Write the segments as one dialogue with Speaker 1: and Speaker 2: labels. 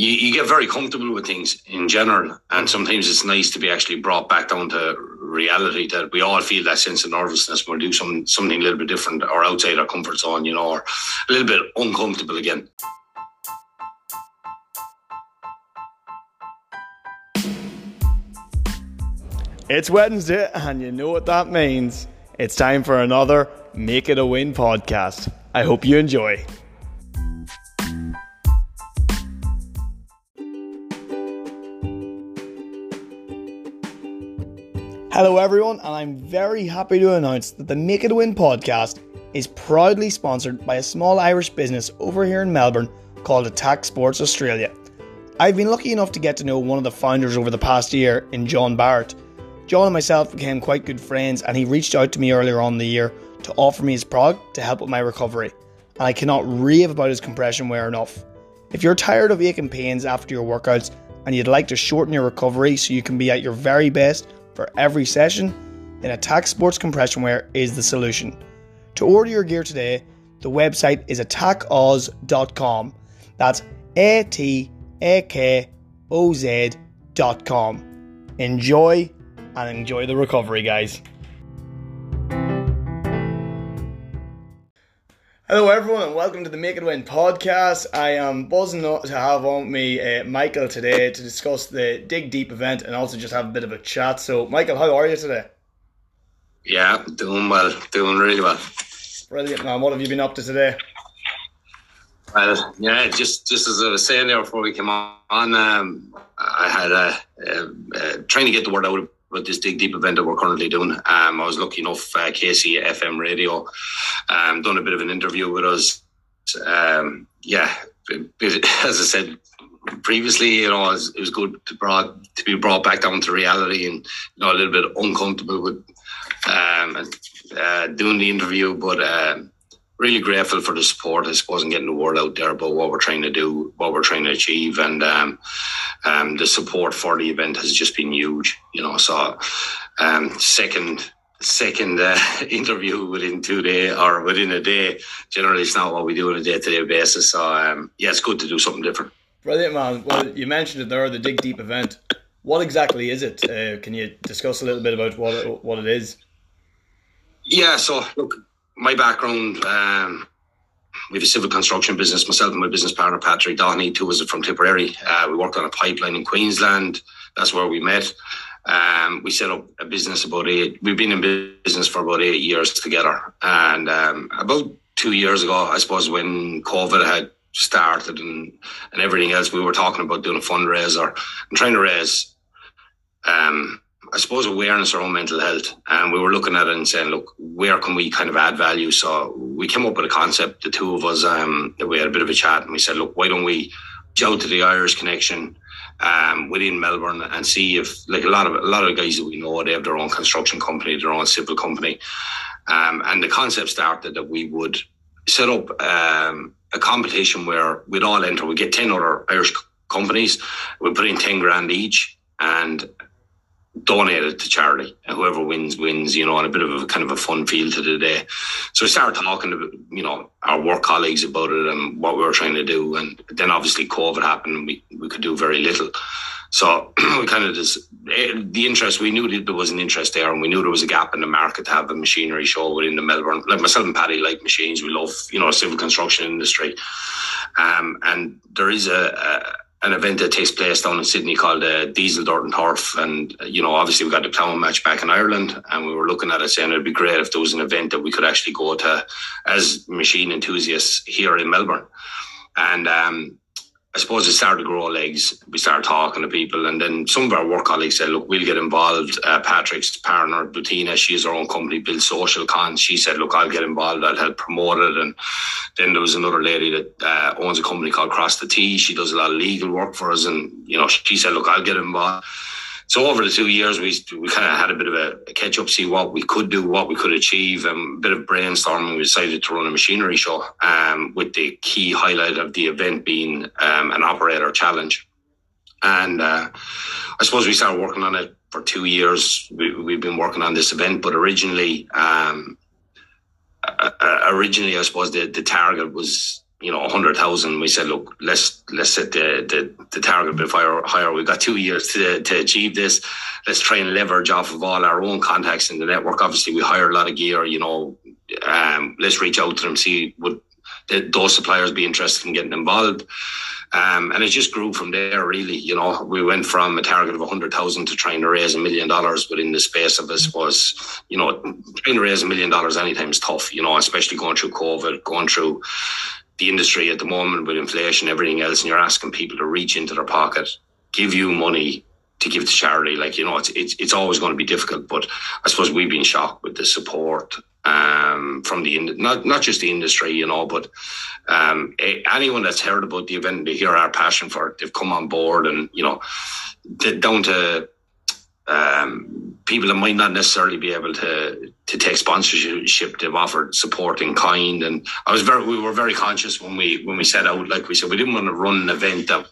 Speaker 1: you, you get very comfortable with things in general, and sometimes it's nice to be actually brought back down to reality that we all feel that sense of nervousness when we do some something a little bit different or outside our comfort zone, you know, or a little bit uncomfortable again.
Speaker 2: It's Wednesday, and you know what that means. It's time for another Make It a Win podcast. I hope you enjoy. Hello, everyone, and I'm very happy to announce that the Make It Win podcast is proudly sponsored by a small Irish business over here in Melbourne called Atak Sports Australia. I've been lucky enough to get to know one of the founders over the past year in John Barrett John and myself became quite good friends, and he reached out to me earlier on the year to offer me his product to help with my recovery. And I cannot rave about his compression wear enough. If you're tired of aching pains after your workouts and you'd like to shorten your recovery so you can be at your very best for every session, then Atak Sports Compression Wear is the solution. To order your gear today, the website is atakoz.com. That's A T A K O Z.com. Enjoy and enjoy the recovery, guys. Hello, everyone, and welcome to the Make It Win podcast. I am buzzing to have on me uh, Michael today to discuss the Dig Deep event and also just have a bit of a chat. So, Michael, how are you today?
Speaker 1: Yeah, doing well, doing really well.
Speaker 2: Brilliant, man. What have you been up to today?
Speaker 1: Well, yeah, just just as I was saying there before we came on, um, I had a, a, a, trying to get the word out with this Dig Deep event that we're currently doing. Um, I was lucky enough, uh, Casey FM Radio, um, done a bit of an interview with us. Um, yeah, as I said previously, you know, it was, it was good to, brought, to be brought back down to reality and, you know, a little bit uncomfortable with um, uh, doing the interview, but um, really grateful for the support, I suppose, and getting the word out there about what we're trying to do, what we're trying to achieve. And um, um, the support for the event has just been huge, you know. So, um, second second uh, interview within two days or within a day. Generally, it's not what we do on a day to day basis. So, um, yeah, it's good to do something different.
Speaker 2: Brilliant, man. Well, you mentioned it there, the Dig Deep event. What exactly is it? Uh, can you discuss a little bit about what it, what it is?
Speaker 1: Yeah, so look, my background, um, we have a civil construction business. Myself and my business partner Patrick Dohney, two was from Tipperary. Uh, we worked on a pipeline in Queensland. That's where we met. Um, we set up a business about eight. We've been in business for about eight years together, and um, about two years ago, I suppose, when COVID had started and and everything else, we were talking about doing a fundraiser and trying to raise um, I suppose, awareness around mental health. And we were looking at it and saying, look, where can we kind of add value? So we came up with a concept, the two of us, um, we had a bit of a chat and we said, look, why don't we go to the Irish connection um, within Melbourne and see if, like a lot of a lot of guys that we know, they have their own construction company, their own civil company. Um, and the concept started that we would set up um, a competition where we'd all enter. We get 10 other Irish companies, we put in 10 grand each. And donate it to charity. And whoever wins wins you know on a bit of a kind of a fun feel to the day. So we started talking to you know our work colleagues about it and what we were trying to do. And then obviously covid happened and we, we could do very little. So we kind of just eh, the interest we knew that there was an interest there and we knew there was a gap in the market to have a machinery show within the melbourne like myself and paddy like machines. We love you know civil construction industry. Um, and there is a, a an event that takes place down in Sydney called uh, Diesel Dirt and Turf. And, uh, you know, obviously we got the Clown match back in Ireland and we were looking at it saying it'd be great if there was an event that we could actually go to as machine enthusiasts here in Melbourne. And um, I suppose it started to grow legs. We started talking to people, and then some of our work colleagues said, "Look, we'll get involved." Uh, Patrick's partner, Butina, she has her own company, Build Social Con. She said, "Look, I'll get involved. I'll help promote it." And then there was another lady that uh, owns a company called Cross the T. She does a lot of legal work for us, and you know, she said, "Look, I'll get involved." So over the two years, we we kind of had a bit of a, a, catch up, see what we could do, what we could achieve, and a bit of brainstorming. We decided to run a machinery show, um, with the key highlight of the event being um, an operator challenge. And uh, I suppose we started working on it for two years. We, have been working on this event, but originally, um, uh, uh, originally, I suppose the, the target was you know, hundred thousand. We said, look, let's let's set the, the, the target a bit higher. higher. We've got two years to to achieve this. Let's try and leverage off of all our own contacts in the network. Obviously, we hire a lot of gear. You know, um, let's reach out to them, see would those suppliers be interested in getting involved. Um, and it just grew from there, really. You know, we went from a target of 100,000 to trying to raise a million dollars within the space of this was, you know, trying to raise a million dollars anytime is tough, you know, especially going through COVID, going through the industry at the moment with inflation, everything else, and you're asking people to reach into their pocket, give you money to give to charity. Like, you know, it's, it's, it's always going to be difficult, but I suppose we've been shocked with the support um, from the not not just the industry, you know, but um, anyone that's heard about the event, they hear our passion for it. They've come on board, and you know, down to um, people that might not necessarily be able to to take sponsorship. They've offered support in kind, and I was very we were very conscious when we when we set out. Like we said, we didn't want to run an event that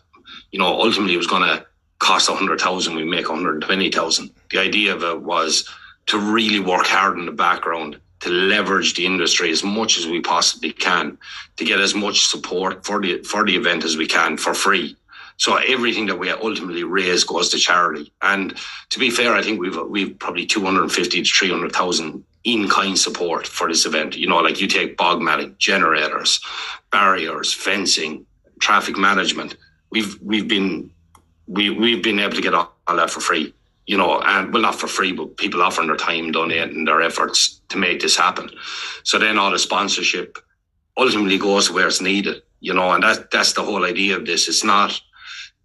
Speaker 1: you know ultimately was going to cost a hundred thousand. We make one hundred twenty thousand. The idea of it was to really work hard in the background to leverage the industry as much as we possibly can to get as much support for the for the event as we can for free. So everything that we ultimately raise goes to charity. And to be fair, I think we've we've probably two hundred and fifty to three hundred thousand in kind support for this event. You know, like you take bog matting, generators, barriers, fencing, traffic management. We've we've been we we've been able to get all, that for free you know, and well, not for free, but people offering their time, donating their efforts to make this happen. So then all the sponsorship ultimately goes where it's needed, you know, and that that's the whole idea of this. It's not,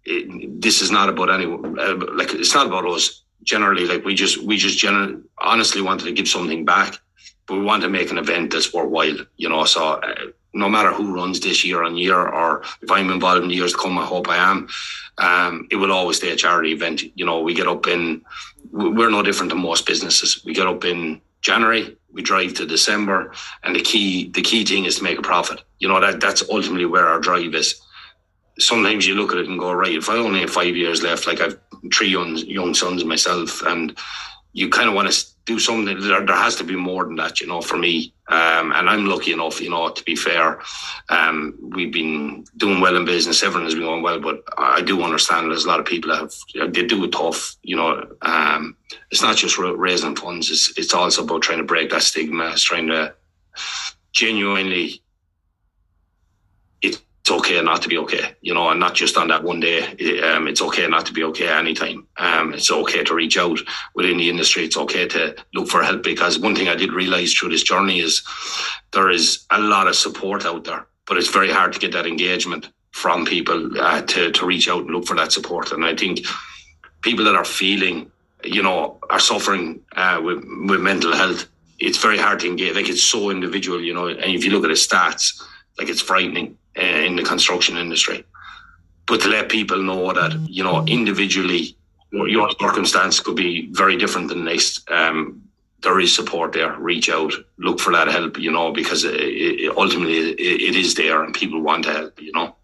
Speaker 1: it, this is not about anyone, uh, like, it's not about us generally. Like, we just, we just generally, honestly wanted to give something back, but we want to make an event that's worthwhile, you know, so. Uh, no matter who runs this year on year, or if I'm involved in the years to come, I hope I am um, it will always stay a charity event. You know, we get up in, we're no different than most businesses. We get up in January, we drive to December, and the key, the key thing is to make a profit. You know, that that's ultimately where our drive is. Sometimes you look at it and go, right, if I only have five years left, like I've three young young sons myself, and you kind of want to do something. There, there has to be more than that, you know, for me. Um, and I'm lucky enough, you know, to be fair. Um, we've been doing well in business. Everyone has been going well, but I do understand there's a lot of people that have, they do it tough, you know. Um, it's not just raising funds. It's, it's also about trying to break that stigma. It's trying to genuinely it's okay not to be okay, you know, and not just on that one day. Um, it's okay not to be okay anytime. Um, it's okay to reach out within the industry. It's okay to look for help because one thing I did realize through this journey is there is a lot of support out there, but it's very hard to get that engagement from people uh, to, to reach out and look for that support. And I think people that are feeling, you know, are suffering uh, with, with mental health, it's very hard to engage. Like it's so individual, you know, and if you look at the stats, like it's frightening uh, in the construction industry. But to let people know that, you know, individually, your circumstance could be very different than next. Um, there is support there. Reach out, look for that help, you know, because it, it, ultimately it, it is there and people want to help, you know.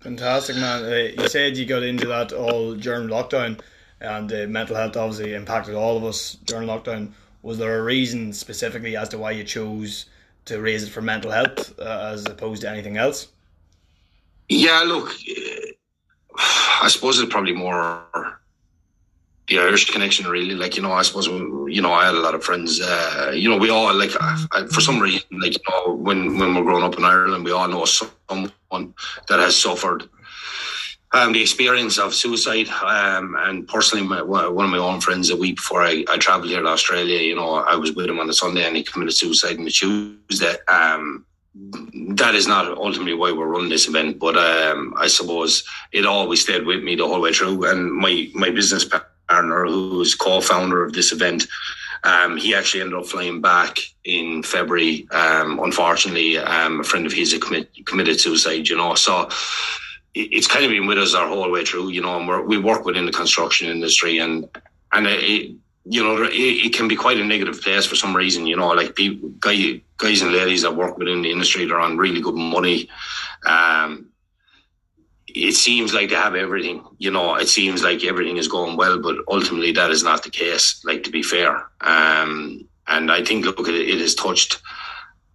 Speaker 2: Fantastic, man. Uh, you said you got into that all during lockdown and uh, mental health obviously impacted all of us during lockdown. Was there a reason specifically as to why you chose to raise it for mental health uh, as opposed to anything else?
Speaker 1: Yeah, look, I suppose it's probably more the Irish connection, really. Like, you know, I suppose, you know, I had a lot of friends, uh, you know, we all, like, I, for some reason, like, you know, when, when we're growing up in Ireland, we all know someone that has suffered um, the experience of suicide. Um, and personally, my, one of my own friends, a week before I, I travelled here to Australia, you know, I was with him on the Sunday and he committed suicide on the Tuesday. Um, that is not ultimately why we're running this event, but um, I suppose it always stayed with me the whole way through. And my, my business partner, who's co-founder of this event, um, he actually ended up flying back in February. Um, unfortunately, um, a friend of his committed suicide, you know. So it's kind of been with us our whole way through, you know, and we work within the construction industry and, and it, you know, it, it, can be quite a negative place for some reason, you know, like people, guy, guys and ladies that work within the industry, they're on really good money. Um, it seems like they have everything, you know, it seems like everything is going well, but ultimately that is not the case, like to be fair. Um, and I think, look, it, it has touched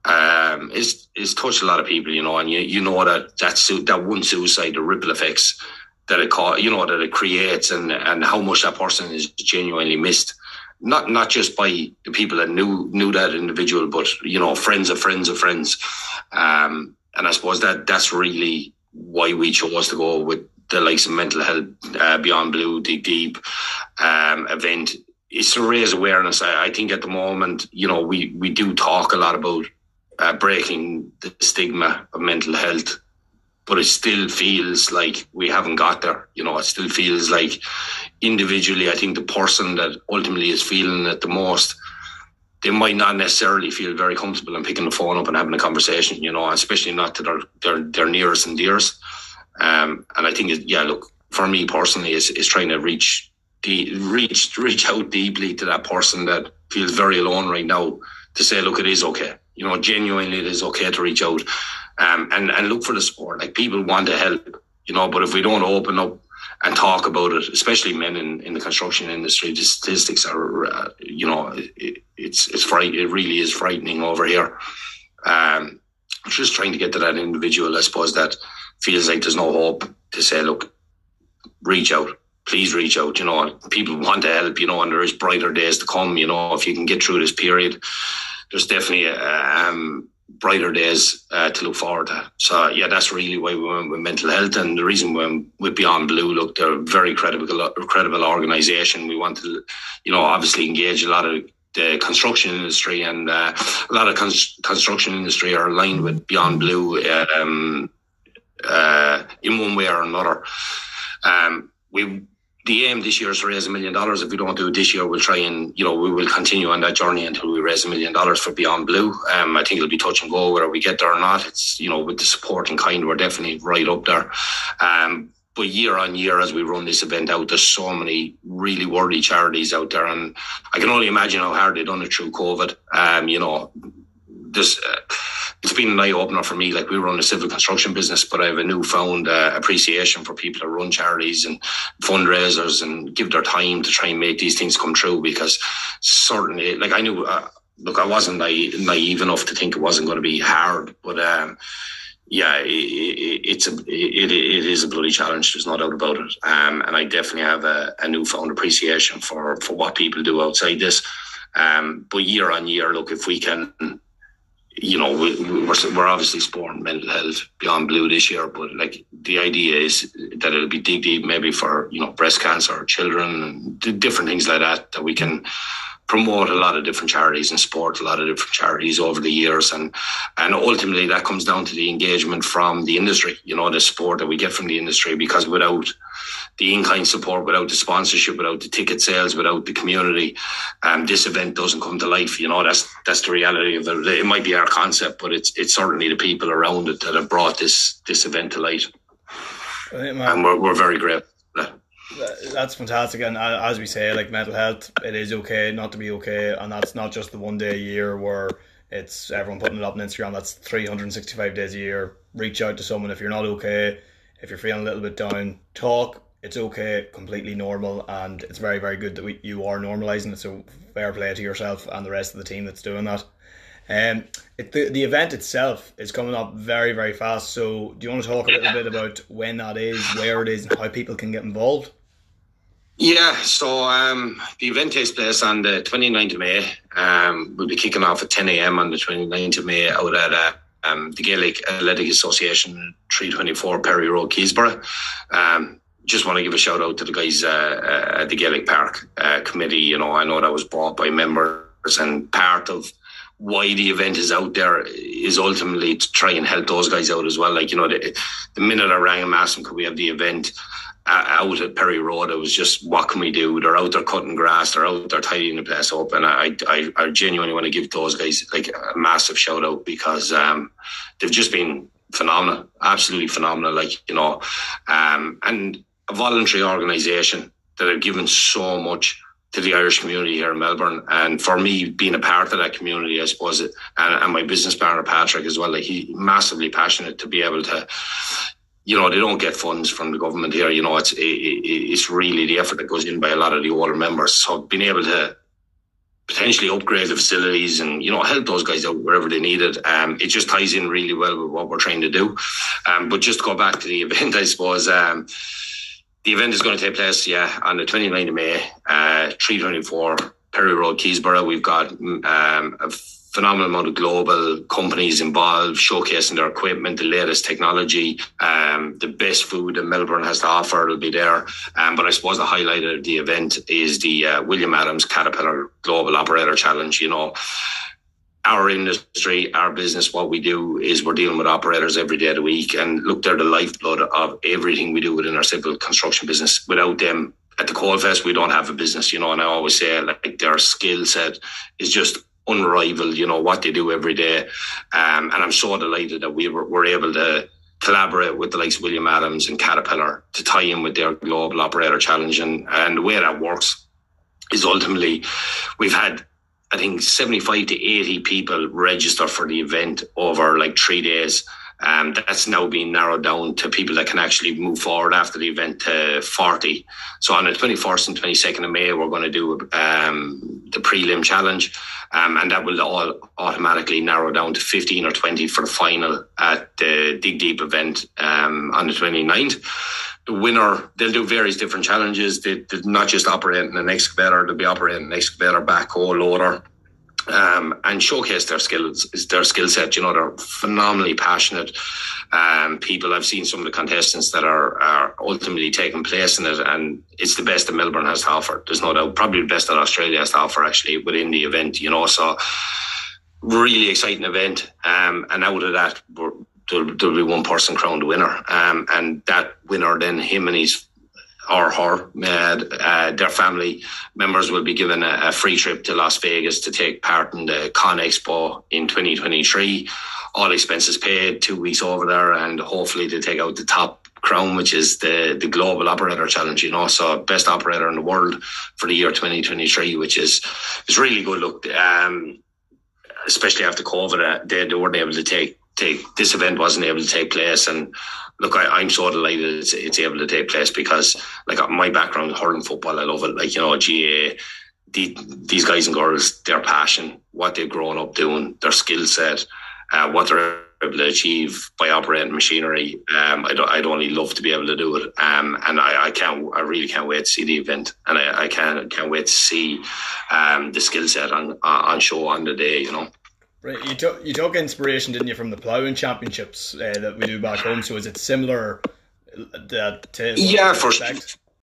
Speaker 1: um, is is touched a lot of people, you know, and you you know that that that one suicide, the ripple effects that it caught, you know, that it creates, and and how much that person is genuinely missed. Not not just by the people that knew knew that individual, but you know, friends of friends of friends. Um, and I suppose that that's really why we chose to go with the likes of mental health uh, beyond blue, dig deep um, event. It's to raise awareness. I, I think at the moment, you know, we we do talk a lot about uh, breaking the stigma of mental health, but it still feels like we haven't got there. You know, it still feels like individually, I think the person that ultimately is feeling it the most, they might not necessarily feel very comfortable in picking the phone up and having a conversation. You know, especially not to their their, their nearest and dearest. Um, and I think, yeah, look, for me personally, is is trying to reach the reach reach out deeply to that person that feels very alone right now to say, look, it is okay you know, genuinely it is okay to reach out um, and, and look for the support. Like people want to help, you know, but if we don't open up and talk about it, especially men in, in the construction industry, the statistics are, uh, you know, it, it's, it's fright, it really is frightening over here. Um, just trying to get to that individual, I suppose, that feels like there's no hope to say, look, reach out please reach out. You know, people want to help, you know, and there is brighter days to come, you know, if you can get through this period there's definitely um, brighter days uh, to look forward to. So yeah, that's really why we went with mental health, and the reason we went with Beyond Blue. Look, they're a very credible, credible organisation. We want to, you know, obviously engage a lot of the construction industry, and uh, a lot of construction industry are aligned with Beyond Blue um, uh, in one way or another. Um, we the aim this year is to raise a million dollars. If we don't do it this year, we'll try and, you know, we will continue on that journey until we raise a million dollars for Beyond Blue. Um, I think it'll be touch and go whether we get there or not. It's, you know, with the support and kind, we're definitely right up there. Um, but year on year, as we run this event out, there's so many really worthy charities out there. And I can only imagine how hard they've done it through COVID. Um, you know, uh, it's been an eye opener for me. Like we run a civil construction business, but I have a newfound uh, appreciation for people that run charities and fundraisers and give their time to try and make these things come true. Because certainly, like I knew, uh, look, I wasn't naive, naive, enough to think it wasn't going to be hard, but. Um, yeah, it, it, it's a it, it is a bloody challenge. There's no doubt about it. Um, and I definitely have a, a newfound appreciation for for what people do outside this. Um, but year on year, look, if we can you know, we, are we're obviously supporting mental health beyond blue this year, but like the idea is that it'll be dig deep maybe for, you know, breast cancer, or children, different things like that, that we can promote a lot of different charities and support a lot of different charities over the years. And, and ultimately that comes down to the engagement from the industry, you know, the support that we get from the industry, because without, the in-kind support, without the sponsorship, without the ticket sales, without the community, um, this event doesn't come to life. You know, that's that's the reality of it. It might be our concept, but it's it's certainly the people around it that have brought this this event to light. and we're, we're very grateful.
Speaker 2: That's fantastic, and as we say, like mental health, it is okay not to be okay, and that's not just the one day a year where it's everyone putting it up on Instagram. That's 365 days a year. Reach out to someone if you're not okay, if you're feeling a little bit down. Talk, it's okay, completely normal, and it's very, very good that we, you are normalizing it. So fair play to yourself and the rest of the team that's doing that. Um, it, the, the event itself is coming up very, very fast. So do you want to talk a little bit about when that is, where it is, and how people can get involved?
Speaker 1: Yeah, so um, the event takes place on the 29th of May. Um, we'll be kicking off at 10 a.m. on the 29th of May out at uh, um, the Gaelic Athletic Association, 324 Perry Road, Keysborough. Um, just want to give a shout out to the guys uh, uh, at the Gaelic Park uh, committee. You know, I know that was brought by members, and part of why the event is out there is ultimately to try and help those guys out as well. Like you know, the, the minute I rang and asked them, could we have the event? Out at Perry Road, it was just what can we do? They're out there cutting grass, they're out there tidying the place up, and I, I, I genuinely want to give those guys like a massive shout out because um, they've just been phenomenal, absolutely phenomenal. Like you know, um, and a voluntary organisation that have given so much to the Irish community here in Melbourne. And for me, being a part of that community, I suppose, it, and, and my business partner Patrick as well, like he massively passionate to be able to, you know, they don't get funds from the government here. You know, it's it, it's really the effort that goes in by a lot of the older members. So being able to potentially upgrade the facilities and you know help those guys out wherever they need it. Um, it just ties in really well with what we're trying to do. Um, but just to go back to the event, I suppose um, the event is going to take place, yeah, on the 29th of May, uh, 324 Perry Road, Keysborough. We've got um, a phenomenal amount of global companies involved, showcasing their equipment, the latest technology, um, the best food that Melbourne has to offer will be there. Um, but I suppose the highlight of the event is the uh, William Adams Caterpillar Global Operator Challenge. You know, our industry, our business, what we do is we're dealing with operators every day of the week. And look, they're the lifeblood of everything we do within our civil construction business. Without them, at the Coalfest, we don't have a business, you know, and I always say like their skill set is just unrivaled, you know, what they do every day. Um, and I'm so delighted that we were, were able to collaborate with the likes of William Adams and Caterpillar to tie in with their global operator challenge. And, and the way that works is ultimately we've had I think 75 to 80 people register for the event over like three days. Um, that's now been narrowed down to people that can actually move forward after the event to 40. So on the 21st and 22nd of May, we're going to do um, the prelim challenge. Um, and that will all automatically narrow down to 15 or 20 for the final at the Dig Deep event um, on the 29th. The winner, they'll do various different challenges. They, they're not just operating an excavator, they'll be operating an excavator, backhoe, loader, um, and showcase their skills, their skill set. You know, they're phenomenally passionate um, people. I've seen some of the contestants that are, are ultimately taking place in it, and it's the best that Melbourne has to offer. There's no doubt, probably the best that Australia has to offer actually within the event. You know, so really exciting event. Um, and out of that, there'll, there'll, be one person crowned winner, um, and that winner then him and his or her, uh, uh, their family members will be given a, a, free trip to Las Vegas to take part in the Con Expo in 2023. All expenses paid, two weeks over there, and hopefully to take out the top crown, which is the the global operator challenge. You know, so best operator in the world for the year 2023, which is is really good. Look, um, especially after COVID, uh, they, they weren't able to take take this event wasn't able to take place and look, I, am so delighted it's, it's able to take place because, like, my background hurling football, I love it. Like, you know, GA, the, these guys and girls, their passion, what they've grown up doing, their skill set, uh, what they're able to achieve by operating machinery. Um, I'd, I'd only love to be able to do it. Um, and I, I can't, I really can't wait to see the event, and I, I can't can't wait to see um, the skill set on on show on the day. You know.
Speaker 2: Right, you took you took inspiration, didn't you, from the ploughing championships uh, that we do back home? So is it similar? Uh, that to
Speaker 1: yeah, for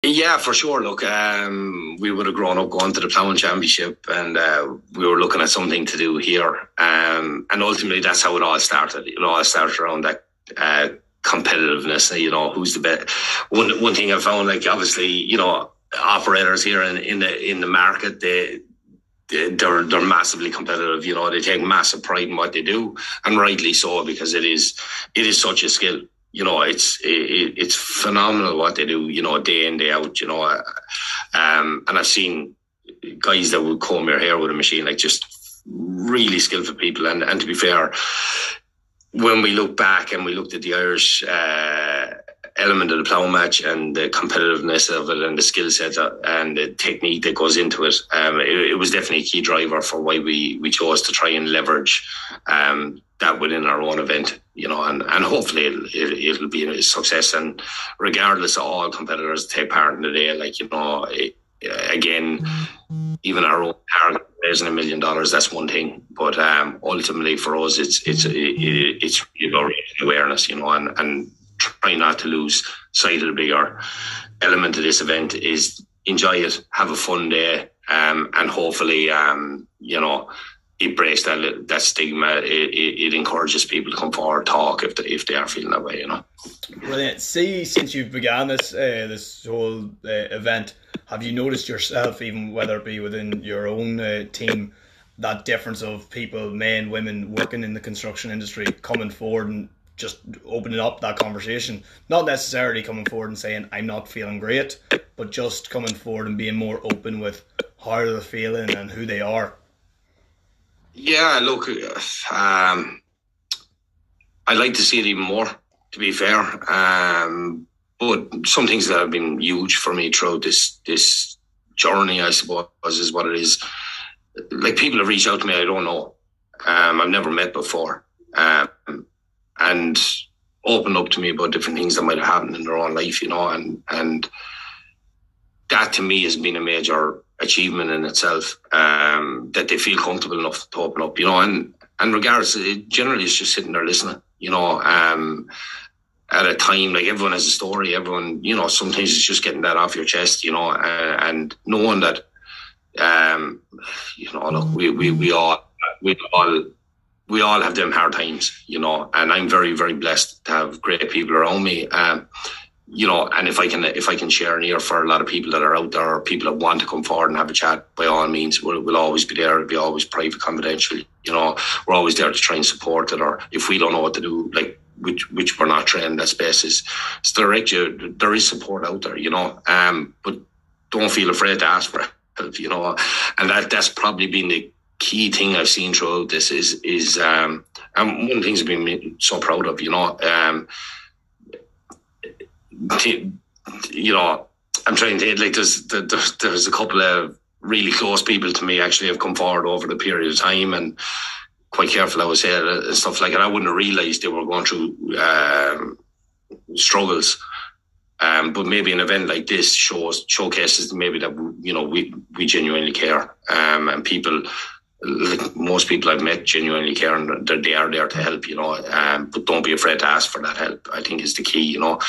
Speaker 1: yeah, for sure. Look, um, we would have grown up going to the ploughing championship, and uh, we were looking at something to do here. Um, and ultimately, that's how it all started. It all started around that uh, competitiveness. You know, who's the best? One one thing I found, like obviously, you know, operators here in, in the in the market, they they're they're massively competitive. You know, they take massive pride in what they do, and rightly so because it is it is such a skill. You know, it's it, it's phenomenal what they do. You know, day in day out. You know, um, and I've seen guys that would comb their hair with a machine, like just really skillful people. And and to be fair, when we look back and we looked at the Irish. Uh, element of the plough match and the competitiveness of it and the skill set and the technique that goes into it. Um, it, it, was definitely a key driver for why we, we chose to try and leverage um, that within our own event, you know, and, and hopefully it'll, it, will be a success. And regardless of all competitors take part in the day, like, you know, it, again, even our own target raising a million dollars, that's one thing. But um, ultimately for us, it's, it's, it, it's, you know, awareness, you know, and, and try not to lose sight of the bigger element of this event is enjoy it, have a fun day, um, and hopefully, um, you know, it breaks that that stigma. It, it, it, encourages people to come forward, talk if they, if they are feeling that way, you know.
Speaker 2: Brilliant. See, since you've began this uh, this whole uh, event, have you noticed yourself, even whether it be within your own uh, team, that difference of people, men, women, working in the construction industry, coming forward and just opening up that conversation. Not necessarily coming forward and saying I'm not feeling great, but just coming forward and being more open with how they're feeling and who they are.
Speaker 1: Yeah, look, um, I'd like to see it even more. To be fair, um, but some things that have been huge for me throughout this this journey, I suppose, is what it is like people have reached out to me I don't know, um, I've never met before, um, and opened up to me about different things that might have happened in their own life, you know, and and that to me has been a major achievement in itself. Um, that they feel comfortable enough to open up, you know, and and regardless, it generally it's just sitting there listening, you know. Um, at a time like everyone has a story, everyone, you know, sometimes it's just getting that off your chest, you know, uh, and knowing that, um, you know, look, we we we all we all we all have them hard times, you know, and I'm very, very blessed to have great people around me. Um, you know, and if I can, if I can share an ear for a lot of people that are out there, or people that want to come forward and have a chat, by all means, we'll, we'll always be there. It'll be always private, confidential. You know, we're always there to try and support it. Or if we don't know what to do, like which which we're not trained in that space, it's direct you. There is support out there. You know, um, but don't feel afraid to ask for help. You know, and that that's probably been the key thing I've seen throughout this is is um, and one of the things I've been so proud of, you know, um, you know, I'm trying to like there's there's there's a couple of really close people to me actually have come forward over the period of time and quite careful I would say and stuff like that. I wouldn't have realised they were going through um, struggles. Um, but maybe an event like this shows showcases maybe that you know we we genuinely care um, and people like most people I've met genuinely care and they are there to help, you know. Um, but don't be afraid to ask for that help. I think is the key, you know.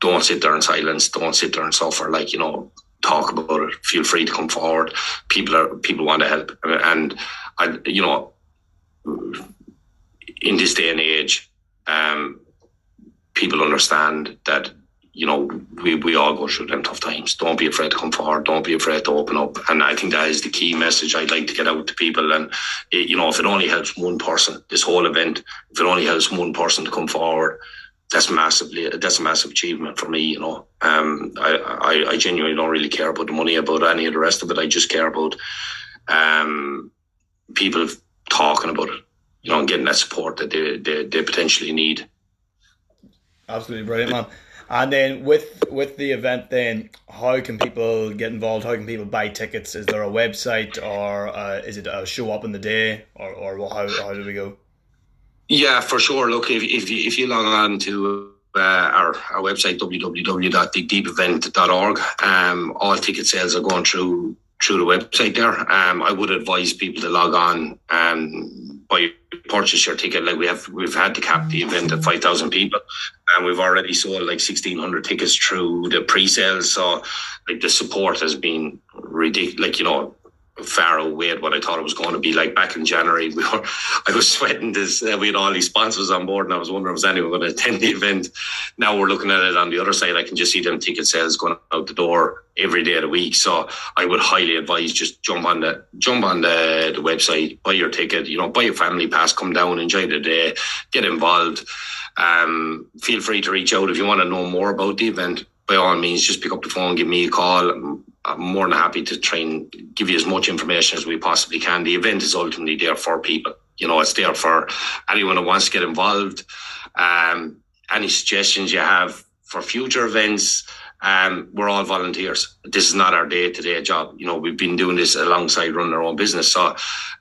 Speaker 1: Don't sit there in silence. Don't sit there and suffer. Like you know, talk about it. Feel free to come forward. People are people want to help, and I, you know, in this day and age, um, people understand that you know, we, we all go through them tough times. Don't be afraid to come forward. Don't be afraid to open up. And I think that is the key message I'd like to get out to people. And, it, you know, if it only helps one person, this whole event, if it only helps one person to come forward, that's massively, that's a massive achievement for me, you know. Um, I, I, I genuinely don't really care about the money, about any of the rest of it. I just care about, um, people talking about it, you know, and getting that support that they, they, they potentially need.
Speaker 2: Absolutely brilliant, man. And then with with the event, then how can people get involved? How can people buy tickets? Is there a website or uh, is it a show up in the day or, or how how do we go?
Speaker 1: Yeah, for sure. Look, if if you, if you log on to uh, our our website www.digdeepevent.org, um, all ticket sales are going through through the website there. Um, I would advise people to log on um, buy purchase your ticket. Like we have, we've had to cap the event at five thousand people, and we've already sold like sixteen hundred tickets through the pre-sales. So, like the support has been ridiculous. Like you know, far away what I thought it was going to be. Like back in January, we were, I was sweating this. Uh, we had all these sponsors on board, and I was wondering was anyone was going to attend the event. Now we're looking at it on the other side. I can just see them ticket sales going out the door every day of the week. So I would highly advise just jump on the jump on the, the website, buy your ticket. You know, buy a family pass, come down, enjoy the day, get involved. Um, feel free to reach out if you want to know more about the event. By all means, just pick up the phone, give me a call I'm more than happy to try and give you as much information as we possibly can. The event is ultimately there for people. You know, it's there for anyone who wants to get involved. Um, any suggestions you have for future events, um, we're all volunteers. This is not our day to day job. You know, we've been doing this alongside running our own business. So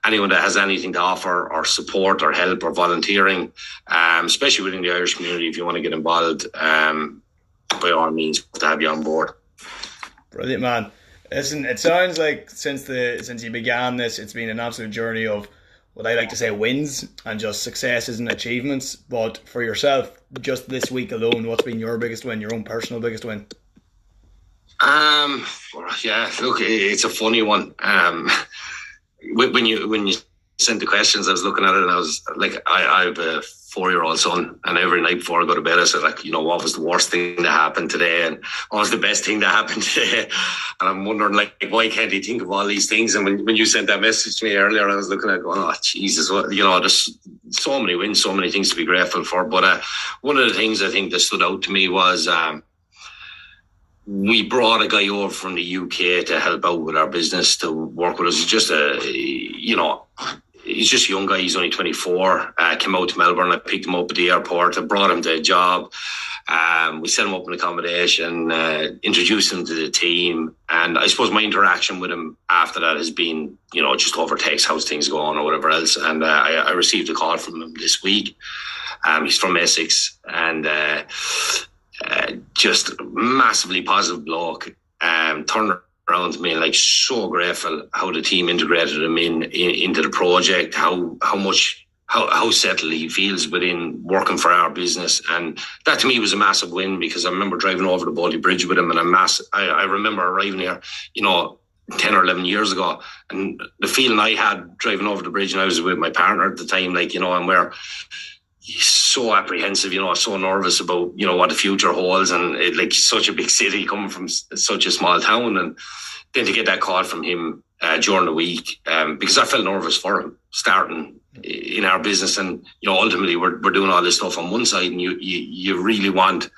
Speaker 1: anyone that has anything to offer or support or help or volunteering, um, especially within the Irish community, if you want to get involved, um, by all means, to have you on board.
Speaker 2: Brilliant, man. Listen, it sounds like since the since you began this, it's been an absolute journey of what I like to say wins and just successes and achievements. But for yourself, just this week alone, what's been your biggest win, your own personal biggest win?
Speaker 1: Um, yeah, look, it's a funny one. Um, when you when you sent the questions, I was looking at it and I was like, I, I have a four year old son, and every night before I go to bed, I said, like, you know, what was the worst thing that happened today, and what was the best thing that happened today? And I'm wondering, like, why can't he think of all these things? And when, when you sent that message to me earlier, I was looking at going, oh, Jesus, what, you know, there's so many wins, so many things to be grateful for. But uh, one of the things I think that stood out to me was, um, we brought a guy over from the UK to help out with our business to work with us. Just a, you know, he's just a young guy. He's only 24. Uh, came out to Melbourne. I picked him up at the airport. I brought him to a job. Um, we set him up in accommodation, uh, introduced him to the team, and I suppose my interaction with him after that has been, you know, just over text, how's things going or whatever else. And uh, I, I, received a call from him this week. Um, he's from Essex, and uh, uh just massively positive bloke. Um, around me like so grateful how the team integrated him in, in into the project, how how much how, how settled he feels within working for our business. And that to me was a massive win because I remember driving over the Bolte Bridge with him and I mass I, I remember arriving here, you know, 10 or 11 years ago. And the feeling I had driving over the bridge and I was with my partner at the time, like, you know, and we're so apprehensive, you know, so nervous about, you know, what the future holds. And it, like such a big city coming from such a small town. And then to get that call from him uh, during the week, um, because I felt nervous for him starting in our business. And, you know, ultimately we're, we're doing all this stuff on one side and you, you, you really want,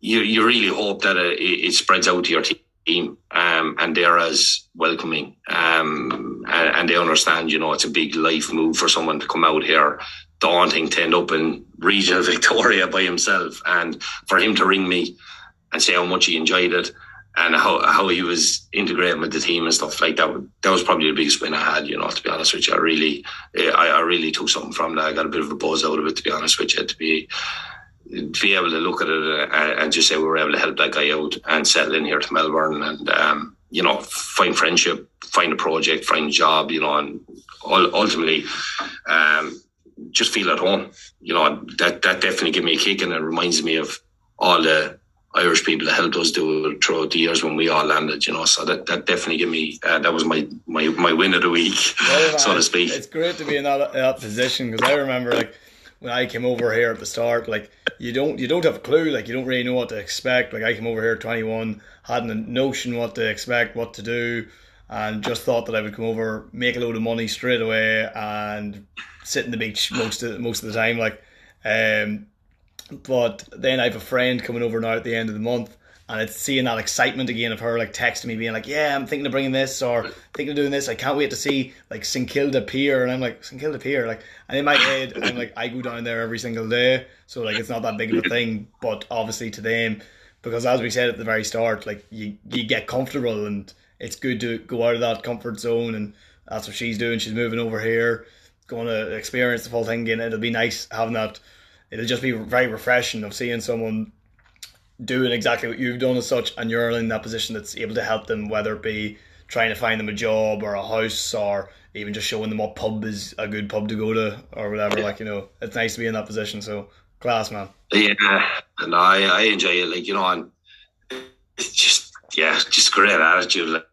Speaker 1: you, you really hope that it, it spreads out to your team. Um, and they're as welcoming. Um, and, and, they understand, you know, it's a big life move for someone to come out here, daunting to end up in regional Victoria by himself. And for him to ring me and say how much he enjoyed it and how, how he was integrating with the team and stuff like that. That was probably the biggest win I had, you know, to be honest with you. I really, I, I really took something from that. I got a bit of a buzz out of it, to be honest with you, to be, to be able to look at it and just say we were able to help that guy out and settle in here to Melbourne and, um, you know, find friendship, find a project, find a job, you know, and ultimately, um, just feel at home. You know, that, that definitely gave me a kick and it reminds me of all the, Irish people that helped us do it throughout the years when we all landed, you know. So that, that definitely gave me uh, that was my, my my win of the week, well, so to speak.
Speaker 2: It's great to be in that, that position because I remember like when I came over here at the start, like you don't you don't have a clue, like you don't really know what to expect. Like I came over here at twenty one, hadn't a notion what to expect, what to do, and just thought that I would come over, make a load of money straight away, and sit in the beach most of most of the time, like. Um, but then I have a friend coming over now at the end of the month, and it's seeing that excitement again of her like texting me, being like, "Yeah, I'm thinking of bringing this or thinking of doing this. I can't wait to see like St Kilda Pier." And I'm like, "St Kilda Pier," like, and in my head, I'm like, I go down there every single day, so like it's not that big of a thing. But obviously to them, because as we said at the very start, like you you get comfortable and it's good to go out of that comfort zone, and that's what she's doing. She's moving over here, going to experience the full thing again. It'll be nice having that it'll just be very refreshing of seeing someone doing exactly what you've done as such, and you're in that position that's able to help them, whether it be trying to find them a job or a house or even just showing them what pub is a good pub to go to or whatever. Yeah. Like you know, it's nice to be in that position. So class, man.
Speaker 1: Yeah, and I I enjoy it. Like you know, and it's just yeah, just great attitude. Like,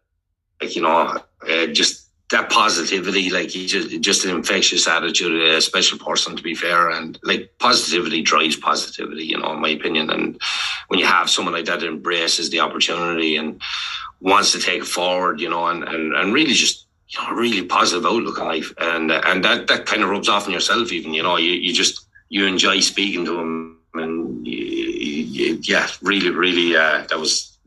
Speaker 1: like you know, uh, just that positivity, like just just an infectious attitude, a special person to be fair, and like positivity drives positivity, you know, in my opinion. And when you have someone like that that embraces the opportunity and wants to take it forward, you know, and and, and really just you know really positive outlook on life, and and that that kind of rubs off on yourself, even you know, you you just you enjoy speaking to him, and you, you, yeah, really, really, uh, that was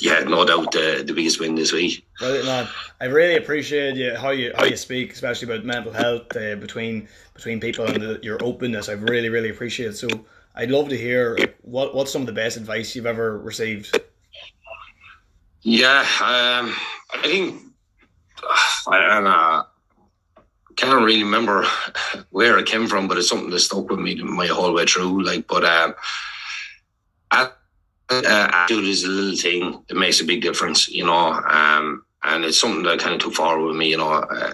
Speaker 1: yeah, no doubt the, the biggest win this week.
Speaker 2: Brilliant, man. I really appreciate you how you how you speak, especially about mental health uh, between between people and the, your openness. I really really appreciate it. So I'd love to hear what what's some of the best advice you've ever received.
Speaker 1: Yeah, um, I think I, don't I can't really remember where it came from, but it's something that stuck with me my whole way through. Like, but um, uh, attitude is a little thing that makes a big difference, you know. Um, and it's something that I kind of took forward with me, you know. Uh,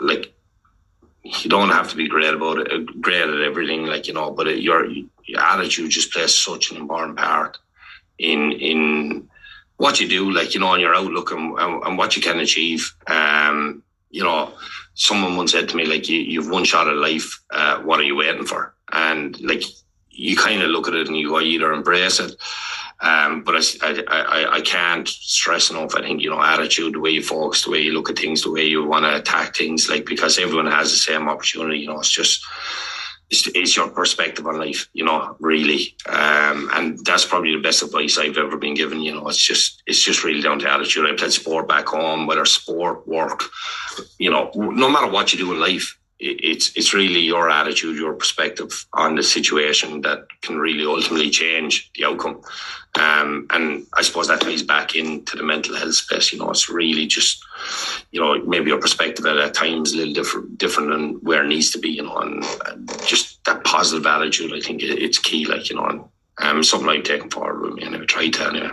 Speaker 1: like you don't have to be great about it, uh, great at everything, like you know. But it, your your attitude just plays such an important part in in what you do, like you know, on your outlook and, and, and what you can achieve. Um, you know, someone once said to me, like, you, you've one shot at life. Uh, what are you waiting for? And like, you kind of look at it and you either embrace it. Um, but I, I, I can't stress enough. I think, you know, attitude, the way you focus, the way you look at things, the way you want to attack things, like, because everyone has the same opportunity, you know, it's just, it's, it's your perspective on life, you know, really. Um, and that's probably the best advice I've ever been given. You know, it's just, it's just really down to attitude. I played sport back home, whether sport, work, you know, no matter what you do in life, it's it's really your attitude, your perspective on the situation that can really ultimately change the outcome. Um, and I suppose that ties back into the mental health space. You know, it's really just you know maybe your perspective at, times a little different different than where it needs to be. You know, and, and just that positive attitude. I think it's key. Like you know, and um, something I've taken forward with me and I try to anyway.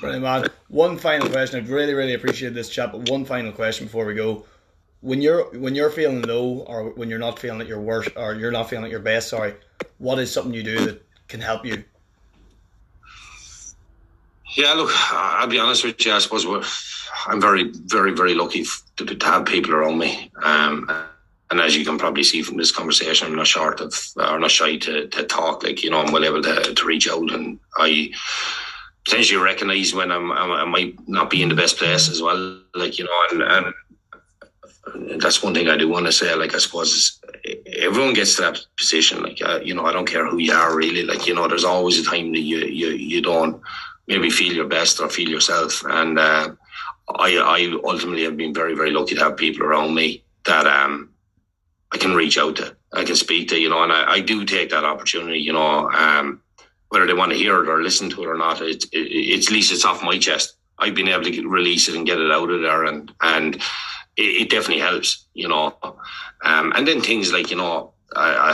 Speaker 2: Brilliant, man. One final question. I'd really, really appreciate this chat, but one final question before we go when you're when you're feeling low or when you're not feeling at your worst or you're not feeling at your best, sorry, what is something you do that can help you?
Speaker 1: Yeah, look, I'll be honest with you. I suppose I'm very, very, very lucky to, to have people around me. Um, and as you can probably see from this conversation, I'm not short of, or not shy to, to talk. Like you know, I'm well able to, to reach out, and I potentially recognise when I'm, I'm, i might not be in the best place as well. Like you know, and, and that's one thing I do want to say. Like, I suppose everyone gets to that position. Like, uh, you know, I don't care who you are really. Like, you know, there's always a time that you you you don't maybe feel your best or feel yourself. And uh, I I ultimately have been very very lucky to have people around me that um I can reach out to, I can speak to, you know, and I, I do take that opportunity. You know, um, whether they want to hear it or listen to it or not, it, it, it's at least it's off my chest. I've been able to release it and get it out of there, and and it, it definitely helps, you know. Um, and then things like, you know, I,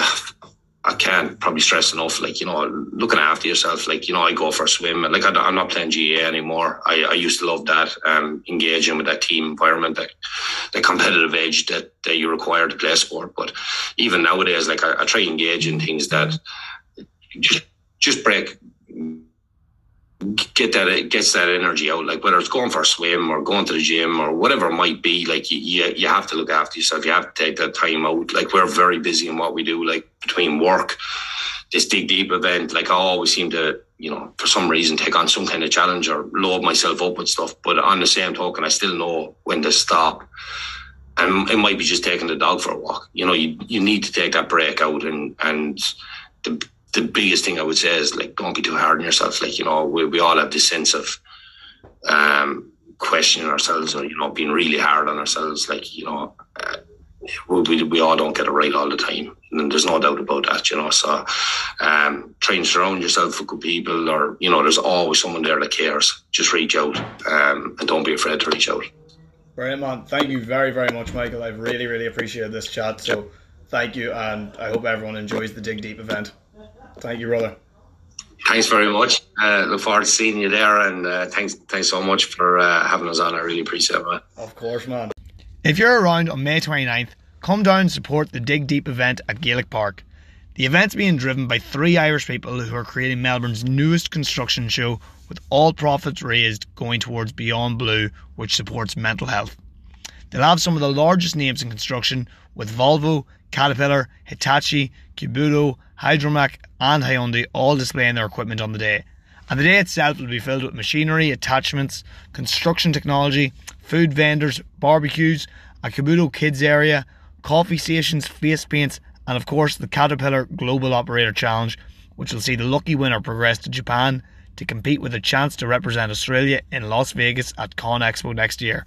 Speaker 1: I, I can't probably stress enough, like, you know, looking after yourself. Like, you know, I go for a swim. And like, I, am not playing GAA anymore. I, I used to love that, um, engaging with that team environment, that, the competitive edge that, that you require to play sport. But even nowadays, like, I, I try engage in things that just, just break get that gets that energy out like whether it's going for a swim or going to the gym or whatever it might be like you, you, have to look after yourself. You have to take that time out. Like we're very busy in what we do like between work this dig deep event. Like i always seem to you know for some reason take on some kind of challenge or load myself up with stuff. But on the same token i still know when to stop. And it might be just taking the dog for a walk. You know you, you need to take that break out and and the the biggest thing I would say is like don't be too hard on yourself. Like you know, we we all have this sense of um, questioning ourselves or you know being really hard on ourselves. Like you know. Uh, we, we all don't get it right all the time, and there's no doubt about that, you know. So, um, try and surround yourself with good people, or you know, there's always someone there that cares. Just reach out, um, and don't be afraid to reach out.
Speaker 2: Brilliant, man. Thank you very, very much, Michael. I've really, really appreciated this chat. So, thank you, and I hope everyone enjoys the Dig Deep event. Thank you, brother.
Speaker 1: Thanks very much. Uh, look forward to seeing you there, and uh, thanks, thanks so much for uh, having us on. I really appreciate it, man.
Speaker 2: Of course, man. If you're around on May 29th, come down and support the Dig Deep event at Gaelic Park. The event's being driven by three Irish people who are creating Melbourne's newest construction show, with all profits raised going towards Beyond Blue, which supports mental health. They'll have some of the largest names in construction, with Volvo, Caterpillar, Hitachi, Kubota, Hidromek, and Hyundai all displaying their equipment on the day. And the day itself will be filled with machinery, attachments, construction technology, food vendors, barbecues, a Kubota kids area, coffee stations, face paints, and of course the Caterpillar Global Operator Challenge, which will see the lucky winner progress to Japan to compete with a chance to represent Australia in Las Vegas at Con Expo next year.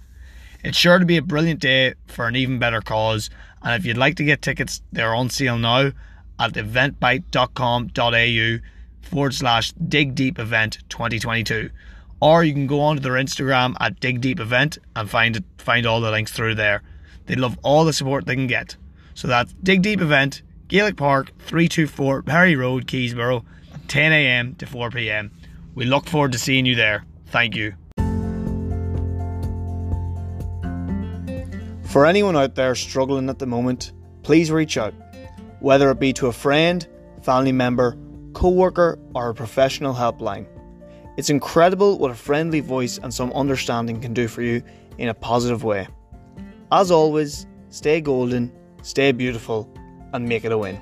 Speaker 2: It's sure to be a brilliant day for an even better cause, and if you'd like to get tickets, they're on sale now at eventbrite.com.au forward slash dig deep event 2022. Or you can go onto their Instagram at dig deep event and find it, find all the links through there. They love all the support they can get. So that's dig deep event, Gaelic Park, 324 Perry Road, Keysborough, 10 a.m. to 4 p.m. We look forward to seeing you there. Thank you. For anyone out there struggling at the moment, please reach out, whether it be to a friend, family member, co worker, or a professional helpline. It's incredible what a friendly voice and some understanding can do for you in a positive way. As always, stay golden, stay beautiful, and make it a win.